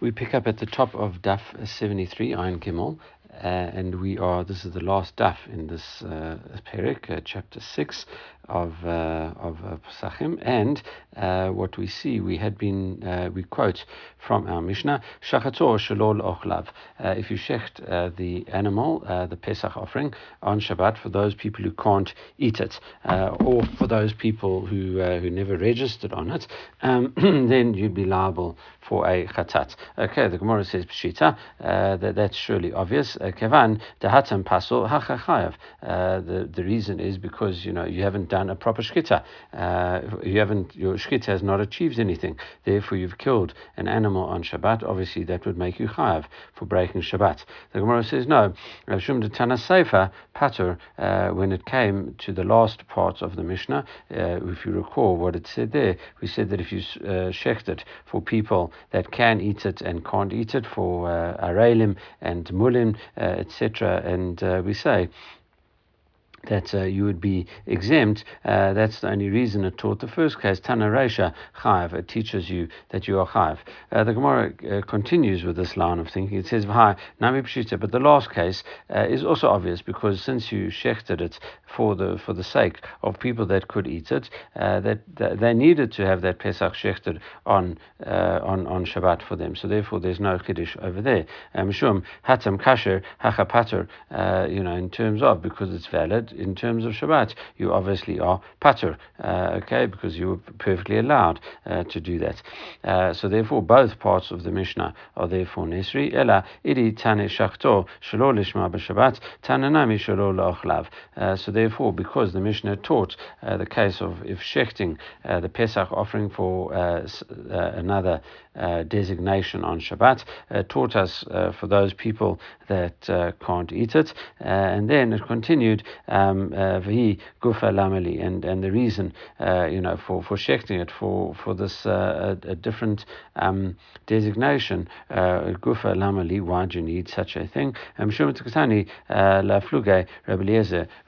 We pick up at the top of Daf 73, Ayin Gimel, and we are, this is the last daf in this uh, Perik, uh, chapter 6 of, uh, of uh, Pesachim. And uh, what we see, we had been, uh, we quote from our Mishnah, Shachator Shalol Ochlav. Uh, if you shecht uh, the animal, uh, the Pesach offering, on Shabbat for those people who can't eat it, uh, or for those people who, uh, who never registered on it, um, then you'd be liable for a chatat. Okay, the Gemara says Pshita, uh, that, that's surely obvious. Kevan, dahatam pasul hachachayav. The the reason is because you know you haven't done a proper shkita. you haven't your shkita has not achieved anything. Therefore, you've killed an animal on Shabbat. Obviously, that would make you chayav for breaking Shabbat. The Gemara says no. Rav Shum de Tana Sefer Pater. When it came to the last part of the Mishnah, uh, if you recall what it said there, we said that if you uh, shecht it for people that can eat it and can't eat it, for uh, arelim and mulim, uh, etc., and uh, we say that uh, you would be exempt, uh, that's the only reason it taught the first case. Tana Reisha Chayiv, it teaches you that you are Chayiv. Uh, the Gemara uh, continues with this line of thinking. It says, Nami Pshita, but the last case uh, is also obvious because since you shechted it for the for the sake of people that could eat it, uh, that, that, they needed to have that Pesach shechted on, on, on Shabbat for them. So therefore there's no Kiddush over there. Mishum Hatam Kasher Hachapater, you know, in terms of, because it's valid, in terms of Shabbat, you obviously are pater, uh, okay, because you were perfectly allowed uh, to do that. Uh, so therefore, both parts of the Mishnah are therefore necessary. Ela idi tane shachto shelo lishma b'Shabbat tananami shelo la'ochlav. Uh, so therefore, because the Mishnah taught uh, the case of if shechting uh, the Pesach offering for another designation on Shabbat, taught us for those people that can't eat it, and then it continued. Uh, Vahi Gufa Lamali, and and the reason uh, you know for for shechting it for for this uh, a, a, different um, designation Gufa Lamali. Why do you need such a thing? Um, Rabbi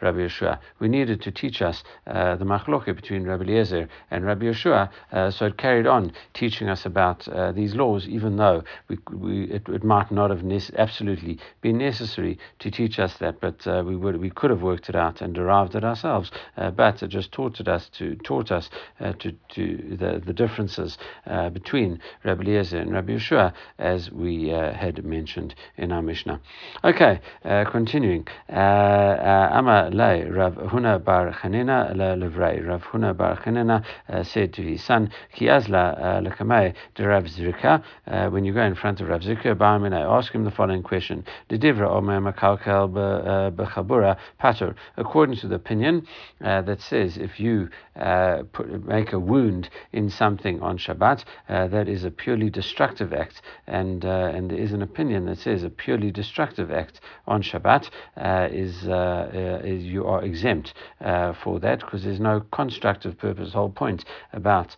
Rabbi Yehoshua. We needed to teach us the machloke between Rabbi Eliezer and Rabbi Yehoshua, so it carried on teaching us about these laws, even though we, we it, it might not have absolutely been necessary to teach us that, but we would we could have worked it out and derived it ourselves. Uh, but it just taught us to taught us uh, to, to the, the differences uh, between Rabbi Eliezer and Rabbi Yehoshua, as we uh, had mentioned in our Mishnah. Okay, uh, continuing. Ama lay Rav Huna bar Chanina levrei. Rav Huna bar Chanina said to his son, Ki azla lekamei de Rav Zrika. When you go in front of Rav Zrika, ask him the following question: Dedivra omer makalkel bechabura pater according to the opinion uh, that says if you uh, put, make a wound in something on Shabbat, uh, that is a purely destructive act, and uh, and there is an opinion that says a purely destructive act on Shabbat uh, is, is you are exempt for that because there's no constructive purpose. The whole point about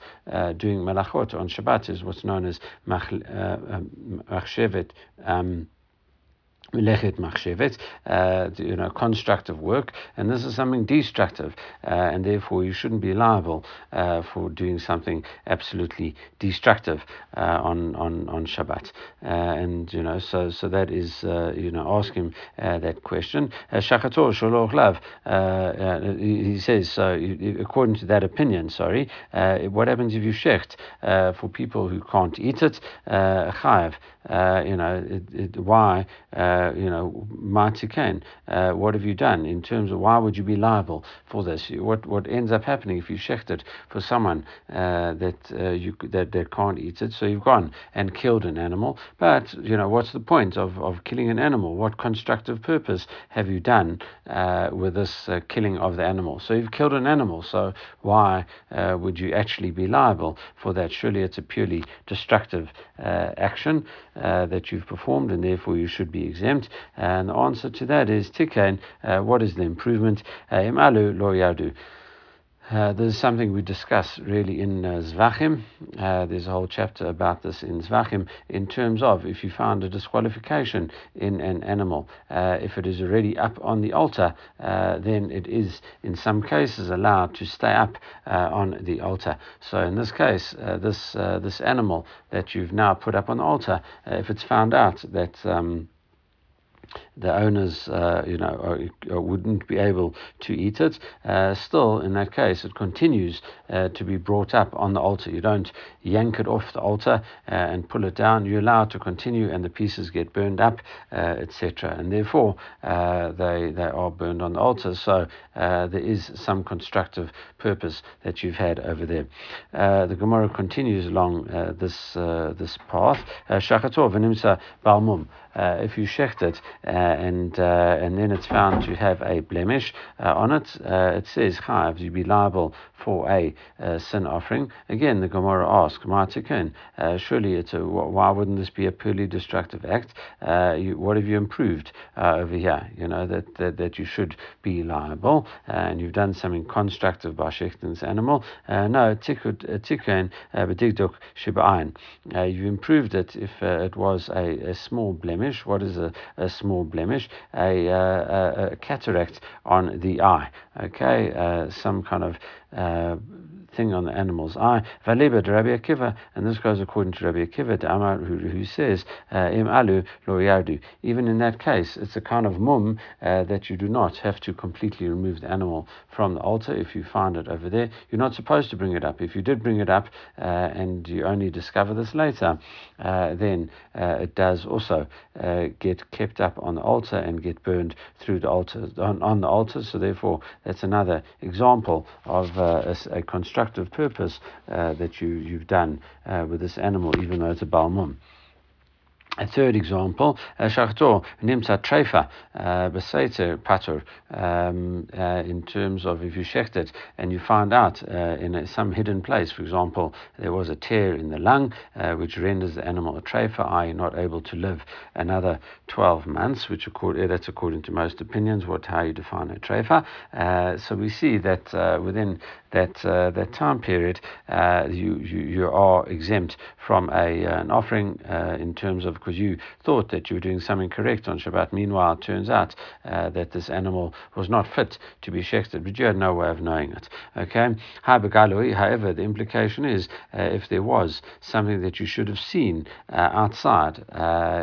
doing malachot on Shabbat is what's known as machshevet. Um, Lechet machshevet, uh, you know, constructive work, and this is something destructive, uh, and therefore you shouldn't be liable uh, for doing something absolutely destructive uh, on on on Shabbat. Uh, and you know, so so that is uh, you know, ask him that question. Shachator sholoch lav. He says so. According to that opinion, sorry, what happens if you shecht for people who can't eat it? Chayav. You know, it, it, why? uh, you know, Matikain, uh, what have you done in terms of why would you be liable for this? What what ends up happening if you shecht it for someone uh, that uh, you that, that can't eat it? So you've gone and killed an animal, but you know what's the point of, of killing an animal? What constructive purpose have you done uh, with this uh, killing of the animal? So you've killed an animal, so why would you actually be liable for that? Surely it's a purely destructive action that you've performed, and therefore you should be exempt? And the answer to that is Tikain, uh, what is the improvement? Uh, Imalu lo yadu. Uh, there's something we discuss really in uh, Zvachim. Uh, there's a whole chapter about this in Zvachim in terms of if you find a disqualification in an animal, uh, if it is already up on the altar, uh, then it is in some cases allowed to stay up uh, on the altar. So in this case, this this animal that you've now put up on the altar, if it's found out that um, the owners, uh, you know, wouldn't be able to eat it, uh, still, in that case, it continues uh, to be brought up on the altar. You don't yank it off the altar uh, and pull it down. You allow it to continue, and the pieces get burned up, uh, etc. And therefore, uh, they they are burned on the altar. So there is some constructive purpose that you've had over there. the Gemara continues along this this path. V'nimsa balmum. If you shecht it, and uh, and then it's found to have a blemish uh, on it. Uh, it says chayav you be liable for a uh, sin offering. Again, the Gemara asks, Ma'atikun, uh, surely it's a, why wouldn't this be a purely destructive act? Uh, you, what have you improved over here? You know that, that that you should be liable, and you've done something constructive by shechting this animal. no, tikkun b'digduk shiba'ain. You've improved it if it was a, a small blemish. What is a, a small blemish, a, uh, a, a cataract on the eye. Okay, uh, some kind of uh, thing on the animal's eye. Rabbi Akiva, and this goes according to Rabbi Akiva, de Amar, who, who says, uh, Im alu lo yardu. Even in that case, it's a kind of mum uh, that you do not have to completely remove the animal from the altar if you find it over there. You're not supposed to bring it up. If you did bring it up uh, and you only discover this later, uh, then uh, it does also uh, get kept up on the altar and get burned through the altar on, on the altar. So therefore, that's another example of a, a construction constructive purpose uh, that you, you've done uh, with this animal, even though it's a balmum. A third example, uh, Shachtor Nimsa Trefa uh, Beseter Patur, um, uh, in terms of if you shecht it and you find out uh, in a, some hidden place, for example, there was a tear in the lung uh, which renders the animal a trefa, i.e., not able to live another 12 months, which accord, that's according to most opinions, what how you define a trefa. Uh, so we see that within that that time period, you, you you are exempt from a an offering in terms of because you thought that you were doing something correct on Shabbat. Meanwhile, it turns out uh, that this animal was not fit to be shechted, but you had no way of knowing it. Okay, however, the implication is uh, if there was something that you should have seen uh, outside,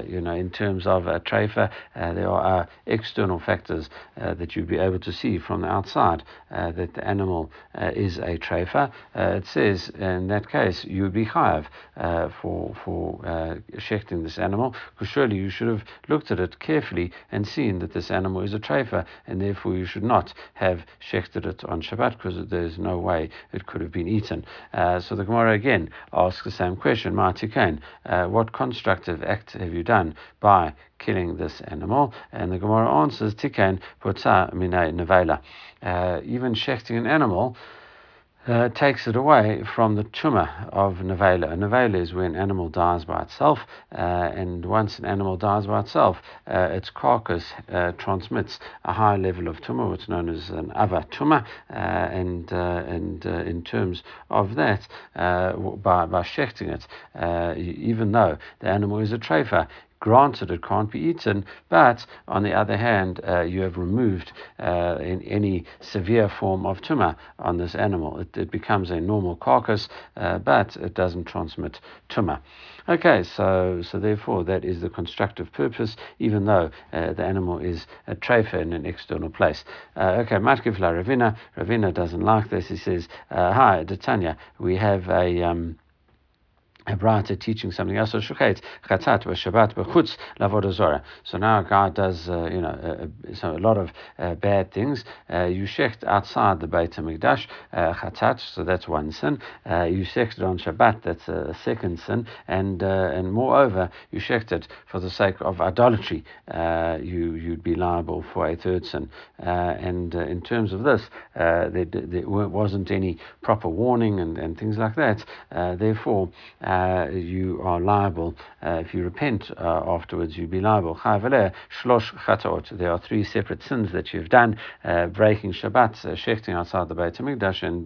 you know, in terms of a treifa, there are external factors that you'd be able to see from the outside that the animal is a treifa, uh, it says in that case you would be chayav uh, for for uh, shechting this animal, because surely you should have looked at it carefully and seen that this animal is a treifa, and therefore you should not have shechted it on Shabbat, because there's no way it could have been eaten. Uh, so the Gemara again asks the same question, Ma'atikain, uh, what constructive act have you done by killing this animal? And the Gemara answers, Tikain putza minay nevela. Uh, even shechting an animal uh, takes it away from the tumah of nevela. A nevela is when an animal dies by itself, uh, and once an animal dies by itself, uh, its carcass uh, transmits a high level of tumah, what's known as an ava tumah, uh, and uh, and in terms of that, by by shechting it, even though the animal is a treifa, Granted, it can't be eaten, but on the other hand, uh, you have removed uh, in any severe form of tumah on this animal. It, it becomes a normal carcass, uh, but it doesn't transmit tumah. Okay, so so therefore that is the constructive purpose, even though uh, the animal is a treifa in an external place. Uh, okay, Matkifla Ravina. Ravina doesn't like this. He says, uh, "Hi, Detanya, we have a." Um, brata teaching something else. So chatat b'Shabbat b'chutz lavodazora. So now God does, uh, you know, uh, so a lot of uh, bad things. Uh, you shecht outside the Beit Hamikdash uh, chatat, so that's one sin. Uh, you shechted on Shabbat, that's a second sin, and and moreover, you shechted for the sake of idolatry. you you'd be liable for a third sin. and in terms of this, there, there wasn't any proper warning and, and things like that. therefore. Uh, you are liable. Uh, if you repent uh, afterwards, you'd be liable. There are three separate sins that you've done: breaking Shabbat, shechting outside the Beit Hamikdash, and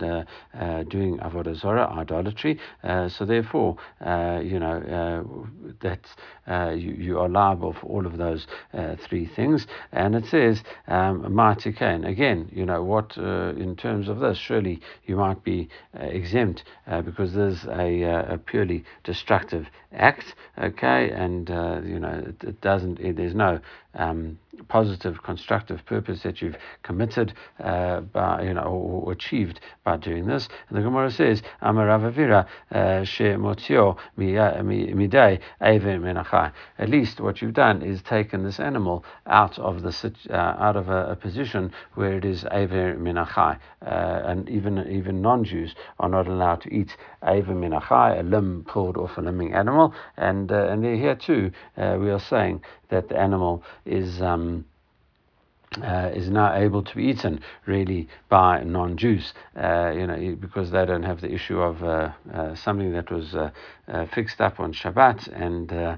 doing avodah zarah, idolatry. so therefore, you know that you, you are liable for all of those three things. And it says, um, again, you know what in terms of this, surely you might be uh, exempt uh, because there's a, uh, a, purely destructive act, okay, and uh, you know it, it doesn't. It, there's no um, positive, constructive purpose that you've committed uh, by, you know, or, achieved by doing this. And the Gemara says, Amaravavira she'motio midei even menachai. At least what you've done is taken this animal out of the uh, out of a, a, position where it is even menachai, uh, and even even non-Jews are not allowed to eat even menachai, a limb pulled off a limbing animal. And uh, and here too, uh, we are saying that the animal is. Um, uh, is now able to be eaten really by non-Jews, uh, you know, because they don't have the issue of uh, uh something that was uh, uh, fixed up on Shabbat and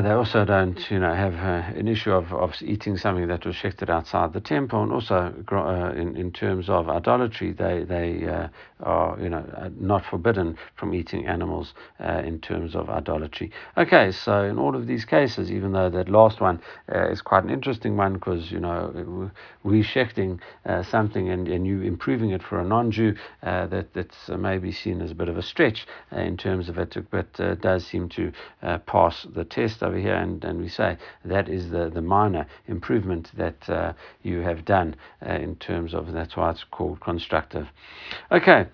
they also don't, you know, have uh, an issue of, of eating something that was shechted outside the temple, and also uh, in, in terms of idolatry, they they uh, are, you know, uh, not forbidden from eating animals uh, in terms of idolatry. Okay, so in all of these cases, even though that last one is quite an interesting one because you know we shechting something and, and you improving it for a non-Jew, that that's maybe seen as a bit of a stretch in terms of it, but does seem to pass the test over here, and, and we say that is the, the minor improvement that uh, you have done uh, in terms of that's why it's called constructive. Okay.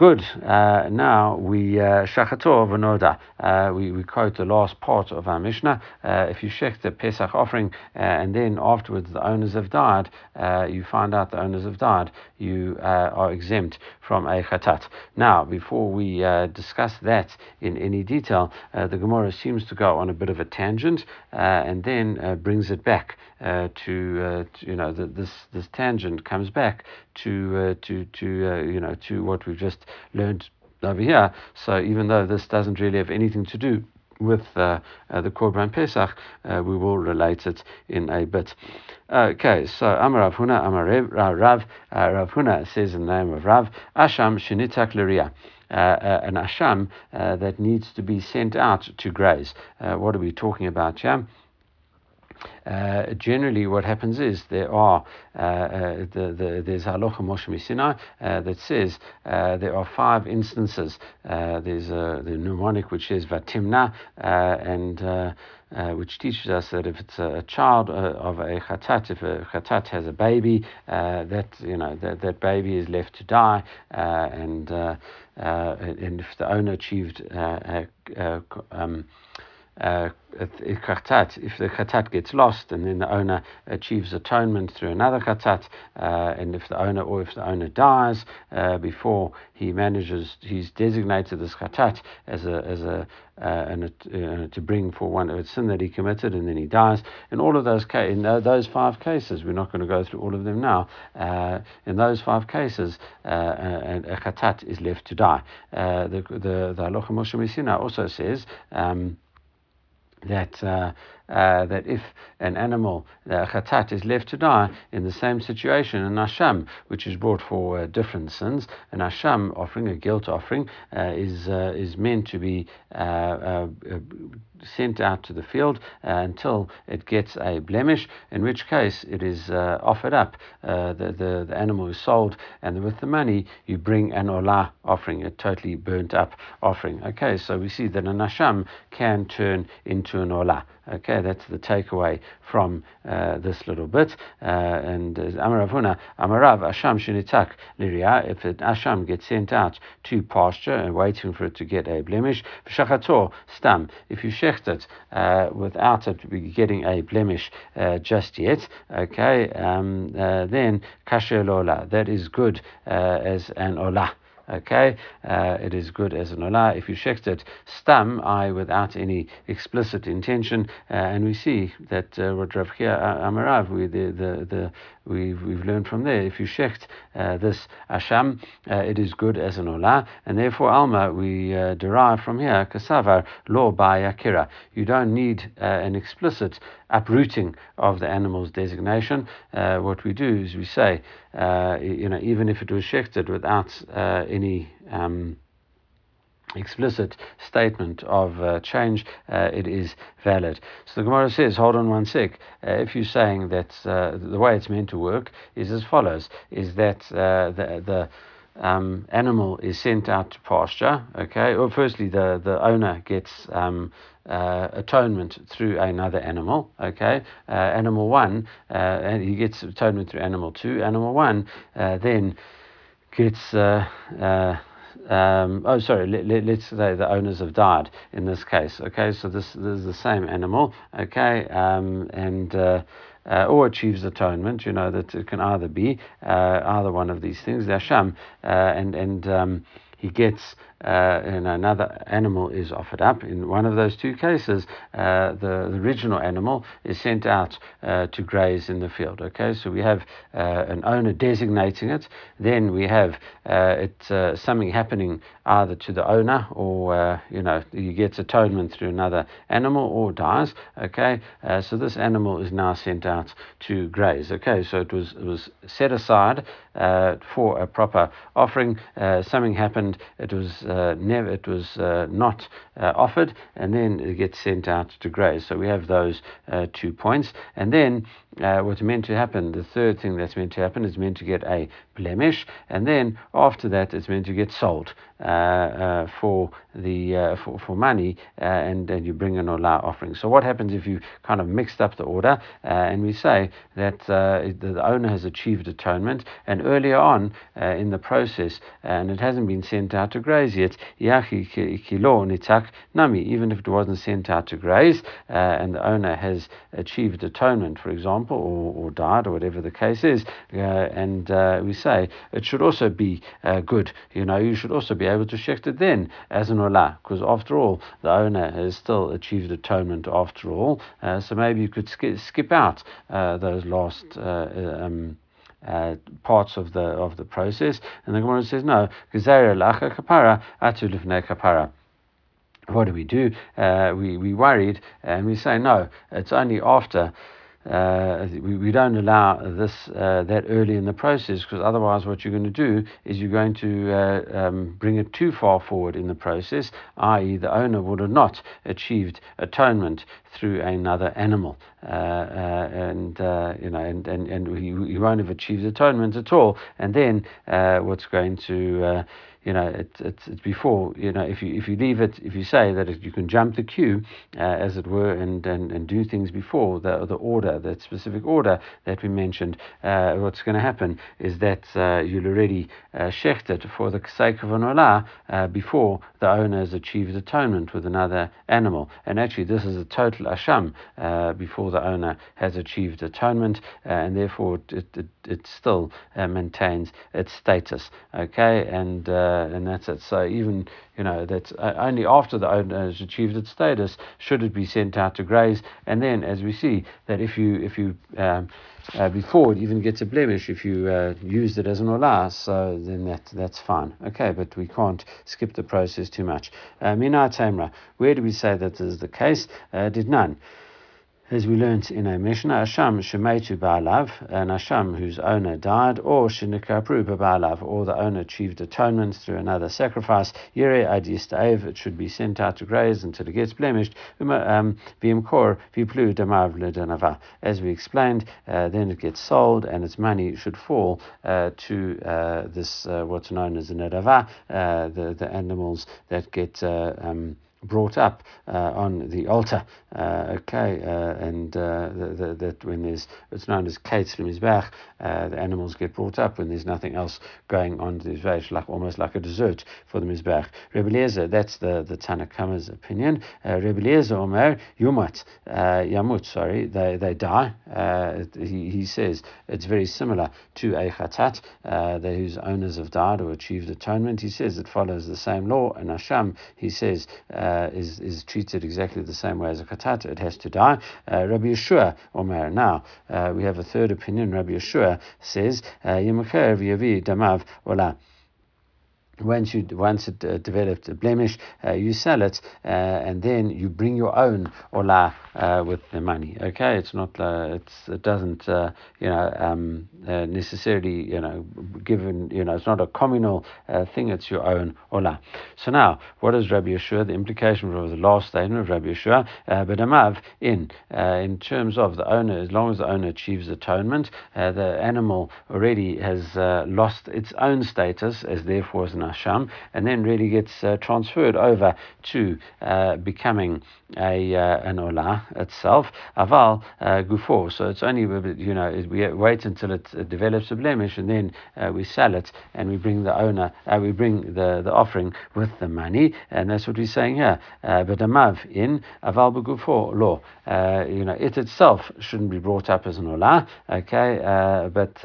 Good. Uh, now we uh, v'noda. Uh, we we quote the last part of our Mishnah. Uh, if you check the Pesach offering uh, and then afterwards the owners have died, uh, you find out the owners have died, you are exempt from a chatat. Now, before we discuss that in any detail, the Gemara seems to go on a bit of a tangent and then brings it back to, to, you know the, this this tangent comes back to to to you know to what we've just learned over here. So even though this doesn't really have anything to do with uh, uh, the Korban Pesach, uh, we will relate it in a bit. Okay, so Amar Rav Huna, Amar Rav, Rav Huna says in the name of Rav, Asham Shinitak Liria. Uh, an asham uh, that needs to be sent out to graze. Uh, what are we talking about here? Uh, generally what happens is there are uh, uh, the, the, there's halacha Moshe Sinai uh, that says uh, there are five instances. there's a, the mnemonic which says vatimna and uh, which teaches us that if it's a, a child uh, of a chatat, if a chatat has a baby, uh, that you know that, that baby is left to die, and and if the owner achieved um, uh, if the khatat gets lost and then the owner achieves atonement through another khatat, uh, and if the owner or if the owner dies uh, before he manages, he's designated this chatat as a as a uh, and uh, to bring for one a sin that he committed, and then he dies. In all of those ca- in those five cases, we're not going to go through all of them now. Uh, in those five cases, uh, a, a chatat is left to die. The the the Halacha Moshe also says. Um, that uh, uh, uh, that if an animal, uh, chatat, is left to die in the same situation, an asham, which is brought for uh, different sins, an asham offering, a guilt offering, uh, is uh, is meant to be uh, sent out to the field until it gets a blemish, in which case it is offered up. the, the the animal is sold, and with the money you bring an olah offering, a totally burnt up offering. Okay, so we see that an asham can turn into an olah. Okay, that's the takeaway from uh, this little bit. Uh, and Amaravuna, Amarav, Asham Shinitak Liria, if an Asham gets sent out to pasture and waiting for it to get a blemish, Vishachator Stam, if you shecht it uh, without it getting a blemish uh, just yet, okay, um, uh, then Kasher Lola, that is good uh, as an Olah. Okay, uh, it is good as an olah. If you shecht it stam, I without any explicit intention, uh, and we see that uh, what Rav Amarav, we the the, the we've, we've learned from there. If you shecht uh, this asham, uh, it is good as an olah, and therefore alma we uh, derive from here kasavar law by akira. You don't need uh, an explicit uprooting of the animal's designation. Uh, what we do is we say, uh, you know, even if it was shechted without any um, explicit statement of uh, change, uh, it is valid. So the Gemara says, hold on one sec. Uh, if you're saying that uh, the way it's meant to work is as follows: is that uh, the the um, animal is sent out to pasture. Okay, or firstly the the owner gets um, uh, atonement through another animal. Okay, uh, animal one, uh, and he gets atonement through animal two. Animal one then gets um, oh, sorry, let, us say the owners have died in this case. Okay, so this, this is the same animal. Okay, um, and uh, or achieves atonement. You know that it can either be uh, either one of these things. The Asham, uh, and and um, he gets uh, and another animal is offered up. In one of those two cases, uh, the, the, original animal is sent out uh, to graze in the field. Okay, so we have uh, an owner designating it. Then we have uh, it uh, something happening either to the owner or you know he gets atonement through another animal or dies. Okay, so this animal is now sent out to graze. Okay, so it was it was set aside for a proper offering. something happened. It was never it was uh, not uh, offered, and then it gets sent out to graze. So we have those uh, two points, and then uh, what's meant to happen, the third thing that's meant to happen is meant to get a blemish, and then after that, it's meant to get sold uh, uh, for the uh, for, for money, uh, and then you bring an olah offering. So what happens if you kind of mixed up the order, uh, and we say that the, the, owner has achieved atonement, and earlier on in the process, and it hasn't been sent out to graze yet, nami, even if it wasn't sent out to graze, and the owner has achieved atonement, for example, or, or died, or whatever the case is, and we say it should also be good. You know, you should also be able to shecht it then as an olah, because after all, the owner has still achieved atonement after all. Uh, so maybe you could sk- skip out uh, those last. Uh, uh um, uh, parts of the of the process, and the Gemara says no. kapara kapara what do we do? Uh, we, we worried and we say, no, it's only after uh, we, we don't allow this uh, that early in the process because otherwise what you're going to do is you're going to uh, um, bring it too far forward in the process, i.e. the owner would have not achieved atonement through another animal. Uh, uh, and uh, you know, and and and he, he won't have achieved atonement at all. And then what's going to you know, it, it's, it's before, you know, if you, if you leave it, if you say that it, you can jump the queue, uh, as it were, and, and, and do things before the, the order, that specific order that we mentioned, uh, what's going to happen is that uh, you'll already uh, for the sake of an olah uh, before the owner has achieved atonement with another animal. And actually, this is a total asham uh, before the owner has achieved atonement, uh, and therefore it, it, it still maintains its status. Okay, and and that's it. So even you know that's uh, only after the owner has achieved its status should it be sent out to graze. And then, as we see, that if you if you um, uh, before it even gets a blemish if you uh, used it as an olah, so then that, that's fine. Okay, but we can't skip the process too much. Uh, Mina Tamra, where do we say that that is the case? Uh, did none as we learnt in a Mishnah, Asham Shemetu Ba'alav, an Asham whose owner died, or Shinikapru Ba'alav, or the owner achieved atonement through another sacrifice, Yere Adistaev, it should be sent out to graze until it gets blemished, um, Vimkor Viplu Damav Ledanava. As we explained, uh, then it gets sold and its money should fall uh, to uh, this, uh, what's known as an Nedava, uh, the, the animals that get. Uh, um, brought up uh, on the altar. Uh, okay, uh, and that when there's it's known as kates mizbech, the animals get brought up when there's nothing else going on the mizbech, like almost like a dessert for the mizbech. Rebbe that's the the Tanakama's opinion. Uh, Rebbe Omer Yumat Yamut, sorry, they they die. he, he says it's very similar to a chatat, they whose owners have died or achieved atonement. He says it follows the same law. And Asham, he says. Uh, uh, is, is treated exactly the same way as a khatat, it has to die. Uh, Rabbi Yehoshua Omer. Now, uh, we have a third opinion. Rabbi Yehoshua says, ola once you once it uh, developed a blemish, uh, you sell it, uh, and then you bring your own ola uh, with the money. Okay, it's not uh, it's it doesn't uh, you know um, necessarily you know given you know it's not a communal thing. It's your own ola. So now, what is Rabbi Yehoshua? The implication of the last statement of Rabbi Yehoshua, but amav in in terms of the owner, as long as the owner achieves atonement, the animal already has lost its own status as therefore as an asham, and then really gets uh, transferred over to uh, becoming a uh, an olah itself. Aval uh, gufo. So it's only you know we wait until it, develops a blemish, and then uh, we sell it, and we bring the owner, uh, we bring the, the offering with the money, and that's what we're saying here. but amav in aval begufo law. you know it itself shouldn't be brought up as an olah. Okay, but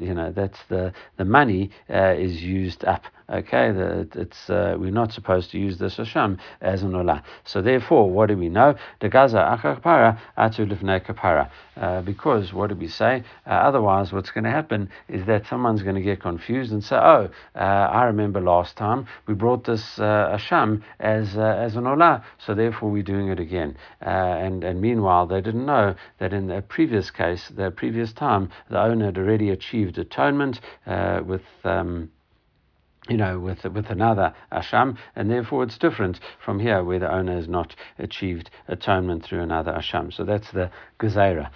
you know that's the the money is used up. Okay, the, it's uh, we're not supposed to use this asham as an olah. So therefore, what do we know? The Gaza achar atu lifnei kapara. Uh, because what do we say? Uh, otherwise, what's going to happen is that someone's going to get confused and say, "Oh, uh, I remember last time we brought this uh, asham as uh, as an olah, so therefore we're doing it again." Uh, and and meanwhile, they didn't know that in the previous case, the previous time, the owner had already achieved atonement with. Um, you know, with with another asham, and therefore it's different from here where the owner has not achieved atonement through another asham. So that's the gezaira.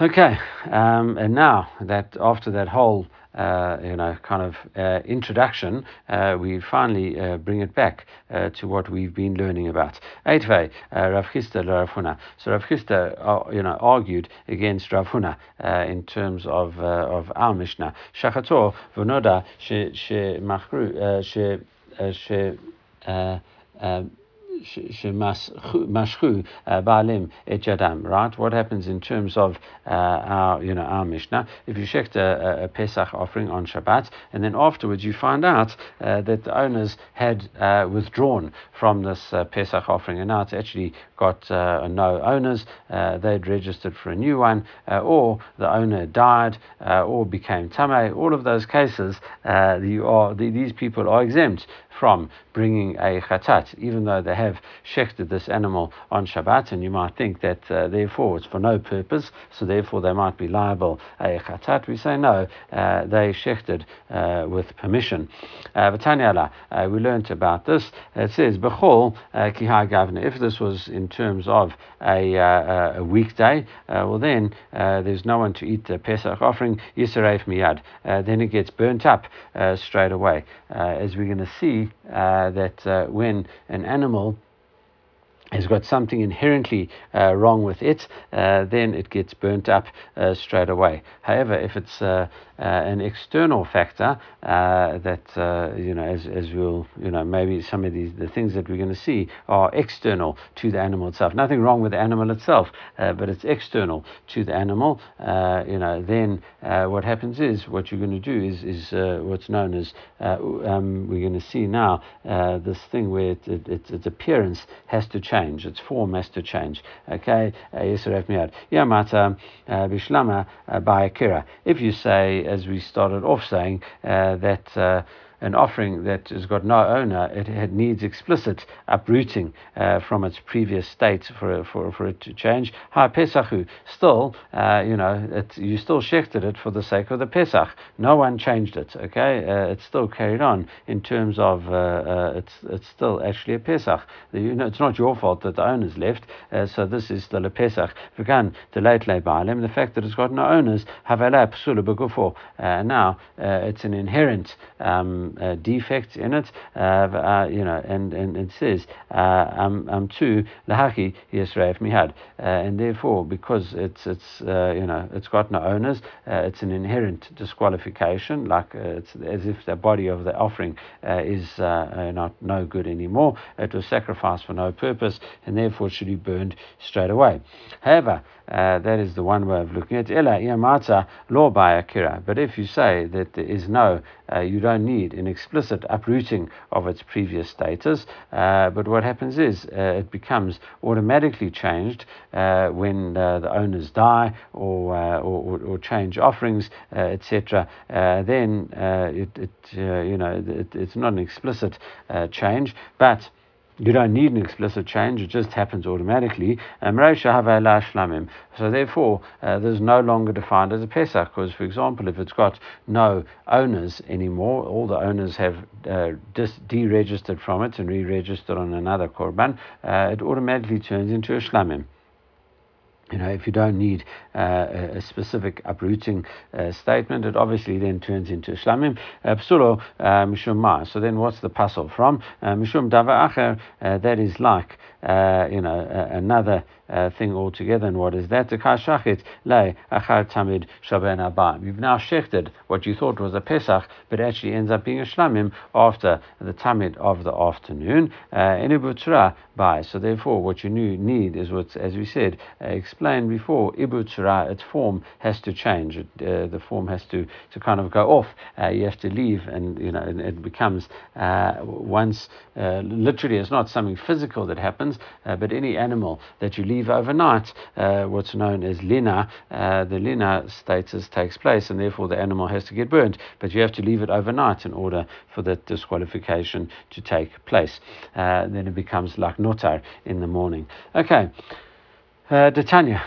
Okay, um, and now that after that whole uh, you know, kind of uh, introduction, uh, we finally uh, bring it back uh, to what we've been learning about. Eitve, uh, Rav Chisda Rav Huna. So Rav Chisda, you know, argued against Rav Huna in terms of of our Mishnah. Shachator v'noda she she machru she she uh, right? What happens in terms of uh, our, you know, our Mishnah? If you checked a, a, Pesach offering on Shabbat, and then afterwards you find out uh, that the owners had uh, withdrawn from this uh, Pesach offering, and now it's actually got uh, no owners, they'd registered for a new one, or the owner died, or became tamei. All of those cases, you are, the, these people are exempt from bringing a chatat, even though they have shechted this animal on Shabbat, and you might think that uh, therefore it's for no purpose, so therefore they might be liable a chatat. We say no, uh, they shechted uh, with permission. Uh, V'tanyala, uh, we learnt about this. It says bechol uh, kihai gavna. If this was in terms of a, a weekday, well then there's no one to eat the Pesach offering. Yisraef miyad. then it gets burnt up straight away, as we're going to see uh, that uh, when an animal has got something inherently uh, wrong with it, uh, then it gets burnt up uh, straight away. However, if it's uh, uh, an external factor uh, that you know, as, as we'll you know, maybe some of these the things that we're going to see are external to the animal itself. Nothing wrong with the animal itself, but it's external to the animal. you know, then what happens is what you're going to do is is what's known as um, we're going to see now this thing where it, it, it, its appearance has to change change, its form has to change. Okay, Miyad. Yamata uh, Bishlama uh, by Akira. If you say, as we started off saying, uh, that an offering that has got no owner, it, needs explicit uprooting uh, from its previous state for, for, for it to change. Ha Pesachu, still, uh, you know, it, you still shechted it for the sake of the Pesach. No one changed it, okay? Uh, it's still carried on in terms of uh, uh, it's, it's still actually a Pesach. You know, it's not your fault that the owners left, uh, so this is still a Pesach. Vegan, the late the fact that it's got no owners, have now it's an inherent. Um, um, defects in it, you know, and, and it says, "I'm uh, um, to lahaki yisraef mihad, and therefore because it's it's you know it's got no owners, it's an inherent disqualification, like it's as if the body of the offering is not no good anymore. It was sacrificed for no purpose, and therefore should be burned straight away. However, uh, that is the one way of looking at it. law by akira. But if you say that there is no, uh, you don't need an explicit uprooting of its previous status, uh, but what happens is uh, it becomes automatically changed uh, when uh, the owners die or, or, or, change offerings, etc. then it, it you know, it, it's not an explicit change, but you don't need an explicit change, it just happens automatically. So therefore, uh, there's no longer defined as a Pesach, because, for example, if it's got no owners anymore, all the owners have uh, dis- deregistered from it and re-registered on another Korban, uh, it automatically turns into a Shlamim you know, if you don't need a specific uprooting uh, statement, it obviously then turns into shlamim. Uh, psulo uh, mishum ma. So then, what's the puzzle from? Uh, mishum dava acher. That is like you know another uh, thing altogether. And what is that? You've now shechted what you thought was a Pesach, but actually ends up being a shlamim after the tamid of the afternoon. Uh. So therefore, what you need is what, as we said, uh, explained before. Its form has to change. It, uh, the form has to, to kind of go off. Uh, you have to leave, and you know, and it becomes uh, once literally. It's not something physical that happens, but any animal that you leave overnight, uh, what's known as lina, uh, the lina status takes place, and therefore the animal has to get burnt. But you have to leave it overnight in order for that disqualification to take place. Uh, then it becomes like notar in the morning. Okay. Uh,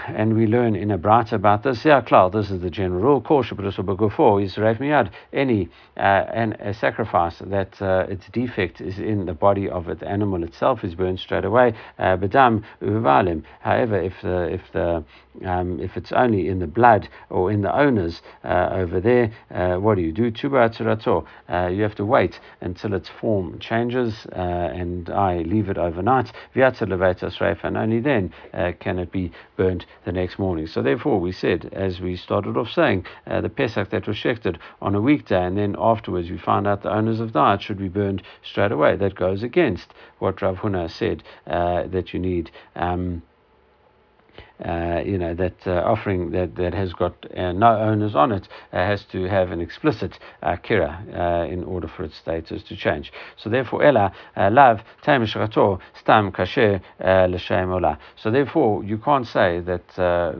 and we learn in a about this. Yeah, klar, this is the general rule. Before is miyad. Any uh, and a sacrifice that uh, its defect is in the body of the animal itself is burned straight away. Uh, Badam uvalim. However, if the if the um, if it's only in the blood or in the owners uh, over there, uh, what do you do? Uh, you have to wait until its form changes, and I leave it overnight. And only then can it be burnt the next morning. So therefore, we said, as we started off saying, uh, the Pesach that was shechted on a weekday, and then afterwards we find out the owners of diet should be burned straight away. That goes against what Rav Huna said that you need. Um, uh, you know, that uh, offering that, that has got uh, no owners on it uh, has to have an explicit uh, kira uh, in order for its status to change. So therefore, ella lav stam kasher l'shem ola. So therefore, you can't say that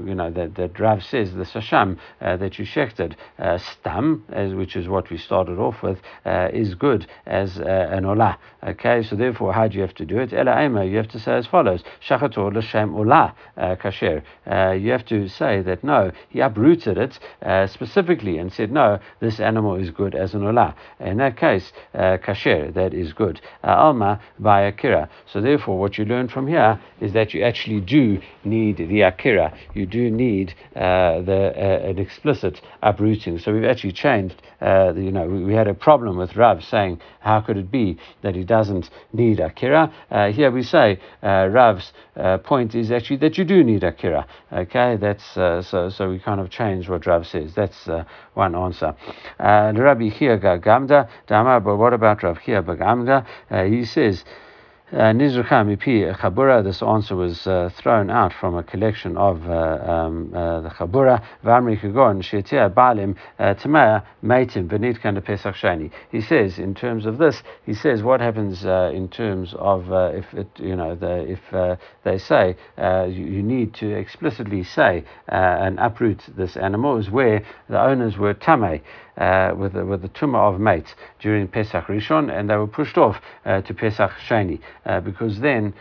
you know that, that Rav says the sasham that you shechted stam, which is what we started off with, is good as an ola. Okay, so therefore, how do you have to do it? Ella you have to say as follows: shachator l'shem ola kasher uh, you have to say that no, he uprooted it uh, specifically and said, no, this animal is good as an olah. In that case, uh, kasher, that is good. Uh, alma by akira. So therefore, what you learn from here is that you actually do need the akira. You do need uh, the uh, an explicit uprooting. So we've actually changed. The, you know, we, we, had a problem with Rav saying, how could it be that he doesn't need akira? here we say Rav's point is actually that you do need akira. Okay, that's uh, so. So we kind of change what Rav says. That's uh, one answer. Rabbi Chia Gamda Dama, but what about Rav Chia Gamda? Uh, he says. Uh, Nizrucha Mipi Chabura, this answer was uh, thrown out from a collection of uh, um, uh, the Chabura, Vamri Kagon, Shetia Balim, uh, Tamaya, Maitim, Benit Kanda Pesach Sheni. He says, in terms of this, he says, what happens uh, in terms of if it, you know, the, if they say you, you, need to explicitly say and uproot this animal, is where the owners were Tamay uh, with, the, with the tumah of mates during Pesach Rishon, and they were pushed off uh, to Pesach Sheni. because then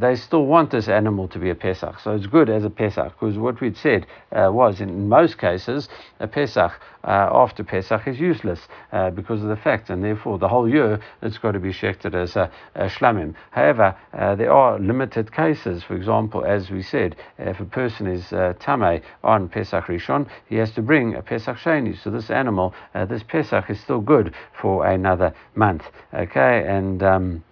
they still want this animal to be a Pesach. So it's good as a Pesach because what we'd said was in most cases, a Pesach uh, after Pesach is useless uh, because of the fact, and therefore the whole year it's got to be shechted as a, a shlamim. However, uh, there are limited cases. For example, as we said, if a person is uh, tame on Pesach Rishon, he has to bring a Pesach Sheni. So this animal, uh, this Pesach, is still good for another month. Okay, and um,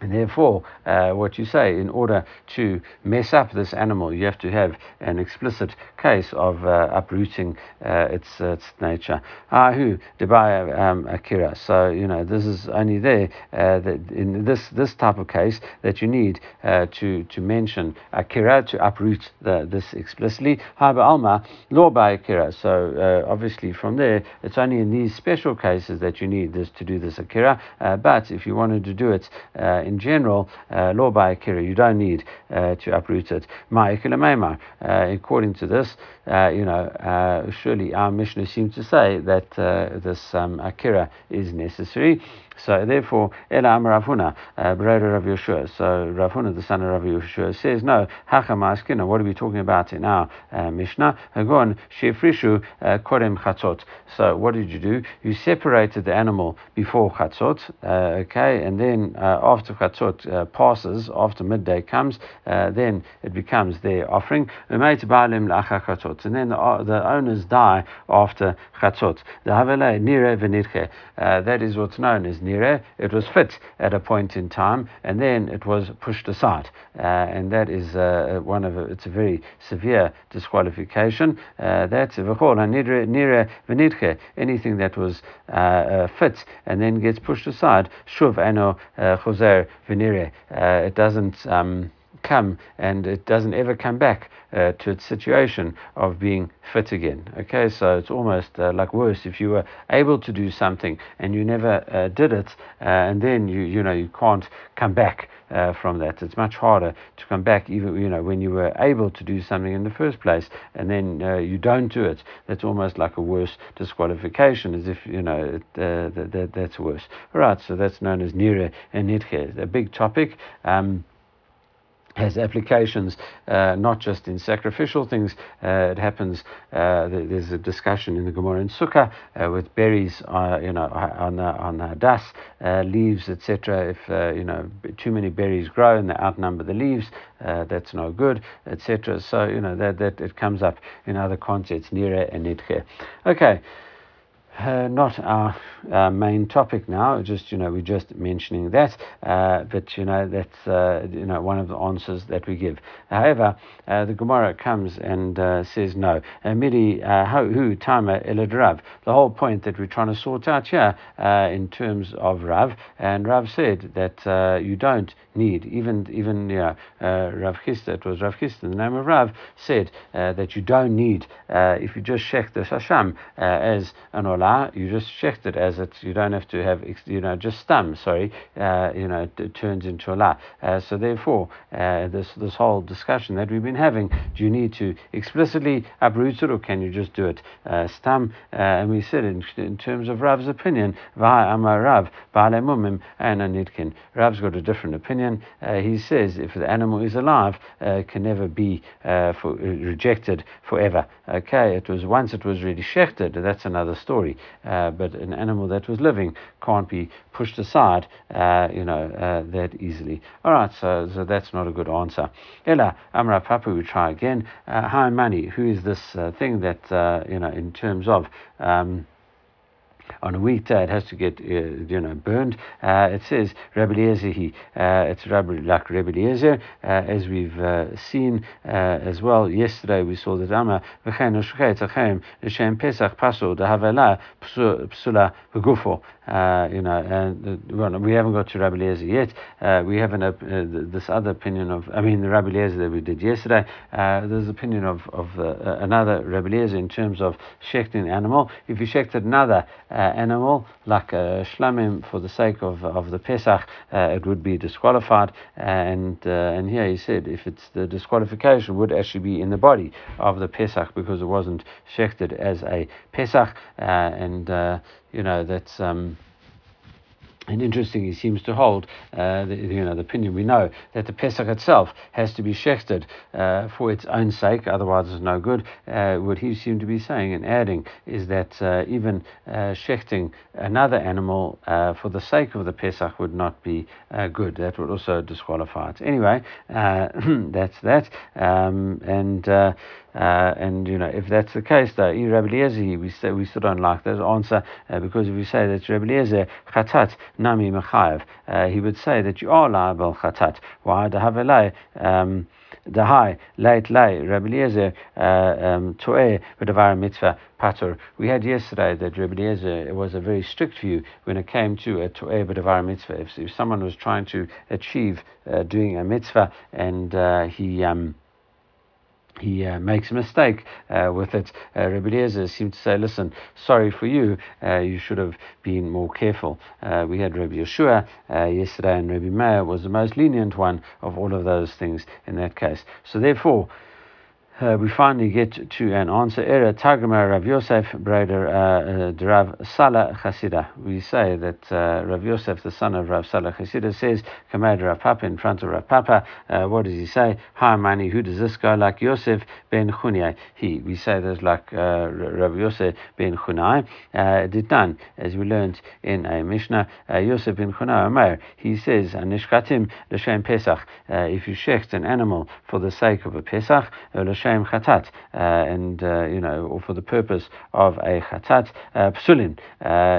and therefore, uh, what you say, in order to mess up this animal, you have to have an explicit case of uh, uprooting uh, its, its nature. Ahu debaya um, akira. So, you know, this is only there uh, that in this, this type of case that you need uh, to, to mention akira, to uproot the, this explicitly. Haba alma, law by akira. So, uh, obviously, from there, it's only in these special cases that you need this to do this akira. but if you wanted to do it in in general, uh, law by Akira, you don't need uh, to uproot it. Uh, according to this, uh, you know, uh, surely our Mishnah seems to say that uh, this um, Akira is necessary. So therefore, Ela Am Ravuna, uh, Rav Yehoshua. So Ravuna, the son of Rav Yehoshua, says, no, Hacham Askina, what are we talking about in our uh, Mishnah? Hagon, Shefrishu, uh, Korem Chatzot. So what did you do? You separated the animal before Chatzot, uh, okay, and then uh, after Chatzot uh, passes, after midday comes, then it becomes their offering. And then the, the owners die after Chatzot. That is what's known as nire, it was fit at a point in time, and then it was pushed aside. Uh, and that is uh, one of a, it's a very severe disqualification. Uh, that's anything that was uh, uh, fit and then gets pushed aside. Shuv ano uh, venire. It doesn't. Um, come and it doesn't ever come back uh, to its situation of being fit again. Okay, so it's almost uh, like worse if you were able to do something and you never uh, did it, uh, and then you you know you can't come back uh, from that. It's much harder to come back even you know when you were able to do something in the first place and then uh, you don't do it. That's almost like a worse disqualification, as if you know it, that, that, that's worse. All right, so that's known as nira and nitche, a big topic. Um, has applications uh, not just in sacrificial things. Uh, it happens. Uh, there's a discussion in the Gemara in Sukkah uh, with berries, uh, you know, on the on the das uh, leaves, etc. If you know too many berries grow and they outnumber the leaves, that's no good, etc. So you know that that it comes up in other contexts, nira and nitche. Okay. Uh, not our uh, main topic now. Just you know, we're just mentioning that, uh, but you know that's uh, you know one of the answers that we give. However, uh, the Gemara comes and uh, says no. Miri hu. The whole point that we're trying to sort out here in terms of Rav, and Rav said that you don't need even even you know Rav Chisda. It was Rav Chisda. The name of Rav said that you don't need if you just check the shasham as an olam you just shift it as it's, you don't have to have, you know, just stam, sorry, uh, you know, it turns into a la. Uh, so therefore, uh, this, this whole discussion that we've been having, do you need to explicitly uproot it or can you just do it uh, stam? Uh, and we said in, in terms of Rav's opinion, Rav, mumim, and nitkin. Rav's got a different opinion. Uh, he says if the animal is alive, it can never be for, rejected forever. Okay, it was once it was really shechted, that's another story. Uh, but an animal that was living can't be pushed aside, uh, you know, uh, that easily. All right, so, so that's not a good answer. Ella Amra Papa, we try again. Uh, money. Who is this uh, thing that, uh, you know, in terms of. Um, on a weekday it has to get uh, you know burned. Uh, it says Rabbi Eliezer. Uh, it's Rabbi like Rabbi Eliezer, uh, as we've uh, seen uh, as well. Yesterday we saw the Rama Pesach Paso the Havala Psula Begufo. You know, and well, we haven't got to Rabbi Eliezer yet. we have an, this other opinion of, I mean, the Rabbi Eliezer that we did yesterday. there's opinion of of another Rabbi Eliezer in terms of shechting animal. If you shechted another uh, animal, like a shlamim, for the sake of, of the Pesach, uh, it would be disqualified. And uh, and here he said if it's the disqualification would actually be in the body of the Pesach because it wasn't shechted as a Pesach, and you know that's. Um, and interesting, he seems to hold uh, the, you know, the opinion. We know that the Pesach itself has to be shechted uh, for its own sake, otherwise it's no good. Uh, what he seemed to be saying and adding is that uh, even uh, shechting another animal uh, for the sake of the Pesach would not be good. That would also disqualify it. Anyway, that's that. Um, and uh, and you know, if that's the case, though, Rabbi we say we still don't like that answer uh, because if we say that Rabbi Eliezer chatat nami mechayev, uh, he would say that you are liable chatat. Why? The havelay. Um, the high late lay Rabbi Eliezer uh, um, toeh b'davar mitzvah patur. We had yesterday that Rabbi Eliezer was a very strict view when it came to a toeh b'davar mitzvah. If, if someone was trying to achieve uh, doing a mitzvah and uh, he um, he uh, makes a mistake uh, with it. Uh, Rabbi Eliezer seemed to say, listen, sorry for you, uh, you should have been more careful. Uh, we had Rabbi Yehoshua uh, yesterday, and Rabbi Meir was the most lenient one of all of those things in that case. So therefore, uh, we finally get to an answer. Era Targuma Rav Yosef Breder uh, uh Rav Salah Chasida. We say that uh, Rav Yosef, the son of Rav Salah Chasida, says, Kamad Rav Papa in front of Rav Papa. Uh, what does he say? Hi, Mani, who does this guy like Yosef ben Chunai? He. We say that like uh, Rav Yosef ben Chunai. Did none, as we learned in a Mishnah, Yosef ben Chunai Omer. He says, Anishkatim l'shem Pesach. If you shecht an animal for the sake of a Pesach, uh, and uh, you know, or for the purpose of a chatat uh, psulin.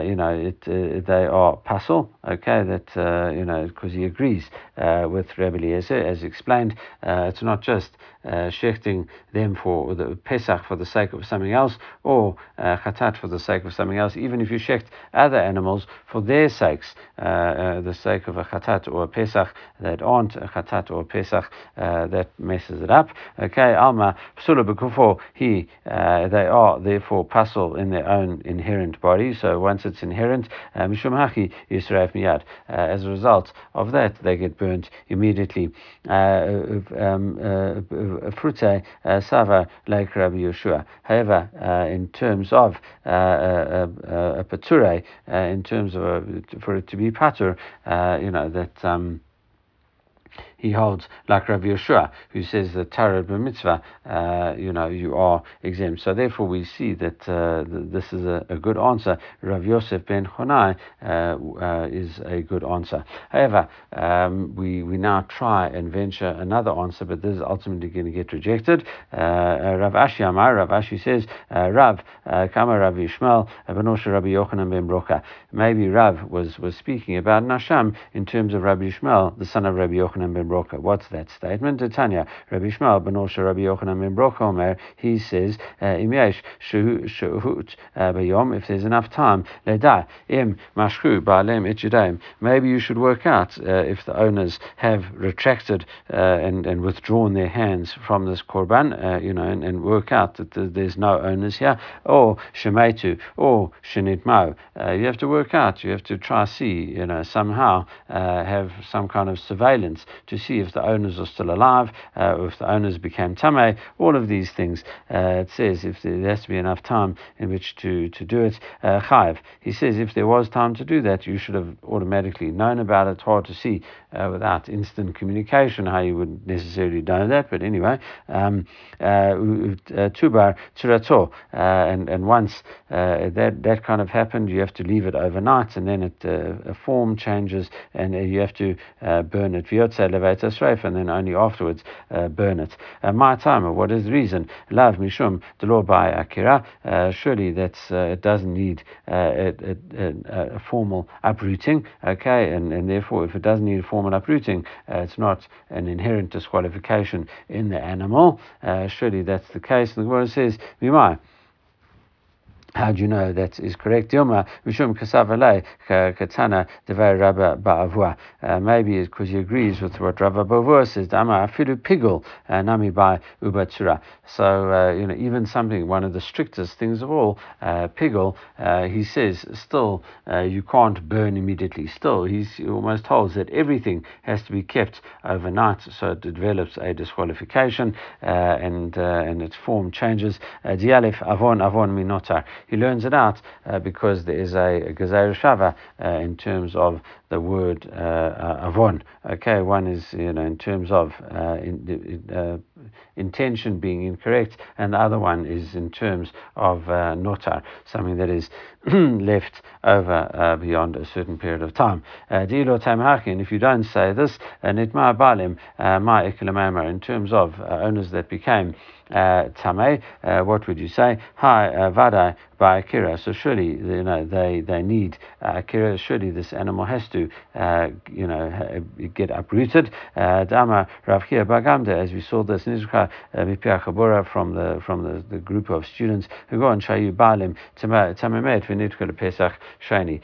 you know, it, they are pasul. Okay, that you know, because he agrees with Rabbi Eliezer, as explained. it's not just uh, shechting them for the Pesach for the sake of something else, or uh, chatat for the sake of something else, even if you shecht other animals for their sakes, uh, uh, the sake of a chatat or a Pesach that aren't a chatat or a Pesach, uh, that messes it up. Okay, Alma, psula bekufo, he, uh, they are therefore pasul in their own inherent body, so once it's inherent, mishum hachi yisraef miyad. As a result of that, they get burnt immediately. Um, frute uh, sava like Rabbi Yehoshua. However, uh, in terms of uh, a pature, in terms of for it to be patur, you know that. Um, he holds like Rav Yehoshua, who says that Tarot mitzvah, uh, you know, you are exempt. So therefore, we see that uh, this is a, a, good answer. Rav Yosef ben Chonai uh, uh, is a good answer. However, um, we we now try and venture another answer, but this is ultimately going to get rejected. Uh, uh, Rav Ashi Amar, Rav Ashi says, Rav Kama Rav Yishmael Benosha Rabbi Yochanan ben Brocha. Maybe Rav was was speaking about Nasham in terms of Rabbi Yishmael, the son of Rabbi Yochanan ben Brocha. What's that statement? Tanya, Rabbi Shmuel ben Osha Rabbi Yochanan ben Brocha Omer, he says, uh, Im yesh shuhut uh, bayom, if there's enough time, ledai, im mashchu ba'alem et Maybe you should work out uh, if the owners have retracted uh, and, and withdrawn their hands from this korban, uh, you know, and, and, work out that there's no owners here, or shemetu, or shenitmo. Uh, you have to work out, you have to try see, you know, somehow have some kind of surveillance to see if the owners are still alive, uh, or if the owners became tame, all of these things. Uh, it says if there, has to be enough time in which to, to do it. Uh, he says if there was time to do that, you should have automatically known about it. Hard to see uh, without instant communication how you would necessarily know that, but anyway, um, uh, uh, tubar turato, and and once that that kind of happened, you have to leave it overnight, and then it a form changes, and you have to burn it and then only afterwards uh, burn it. Uh, my time, what is the reason? Lav mishum the law by akira. Uh, surely that's uh, it doesn't need a, a, a, formal uprooting. Okay, and, and therefore, if it doesn't need a formal uprooting, it's not an inherent disqualification in the animal. surely that's the case. And the Gemara says, "Mimai." How do you know that is correct? Dilma Mishum Kasavale Katana Devar Rabba bar Avuha. Uh, maybe it's because he agrees with what Rabba bar Avuha says. Dama Afidu Pigul uh, Nami by Ubatsura. So uh, you know, even something one of the strictest things of all, uh, Pigul, uh, he says still uh, you can't burn immediately. Still, he almost holds that everything has to be kept overnight, so it develops a disqualification and and its form changes. Dialef Avon Avon Minotar he learns it out uh, because there is a, a Gezeira Shava uh, in terms of the word uh, uh, avon. Okay, one is you know in terms of uh, in, uh, intention being incorrect, and the other one is in terms of notar, something that is left over beyond a certain period of time. And if you don't say this, nitma balim ma in terms of owners that became uh, Tameh, uh, what would you say? Hi, uh, Vadai by Akira. So surely, you know, they, they need uh, Akira. Surely this animal has to, uh, you know, get uprooted. Dama Ravkia Bagamda, as we saw this Nizra Mipia Chabura from the from the, the group of students who go on Shayu Balim Tamamet Vinitkul Pesach Sheni.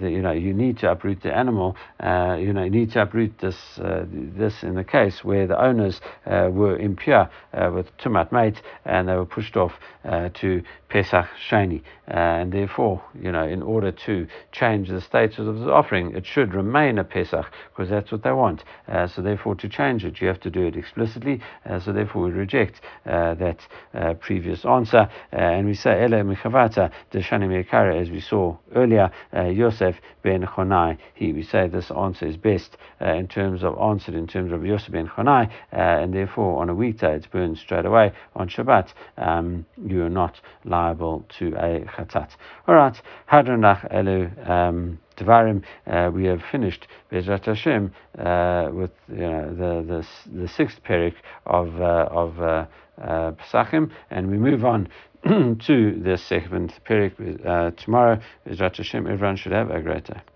You know, you need to uproot the animal. Uh, you know, you need to uproot this this in the case where the owners were impure with Tumat Mate and they were pushed off uh, to Pesach Shani. Uh, and therefore, you know, in order to change the status of the offering, it should remain a Pesach because that's what they want. Uh, so therefore, to change it, you have to do it explicitly. Uh, so therefore, we reject uh, that uh, previous answer. Uh, and we say, Ele Michavata Deshani Mekara, as we saw earlier, Yosef ben Chonai. He, we say this answer is best in terms of answered in terms of Yosef ben Chonai. and therefore, on a weekday, it's burned straight away. On Shabbat, um, you are not liable liable to a chatat. All right, Hadranach Elu. Um, Devarim, uh, we have finished Bezrat Hashem uh, with you know, the, the the sixth perik of uh, of uh, uh, Pesachim, and we move on to the seventh perik uh, tomorrow. Bezrat Hashem, everyone should have a great day.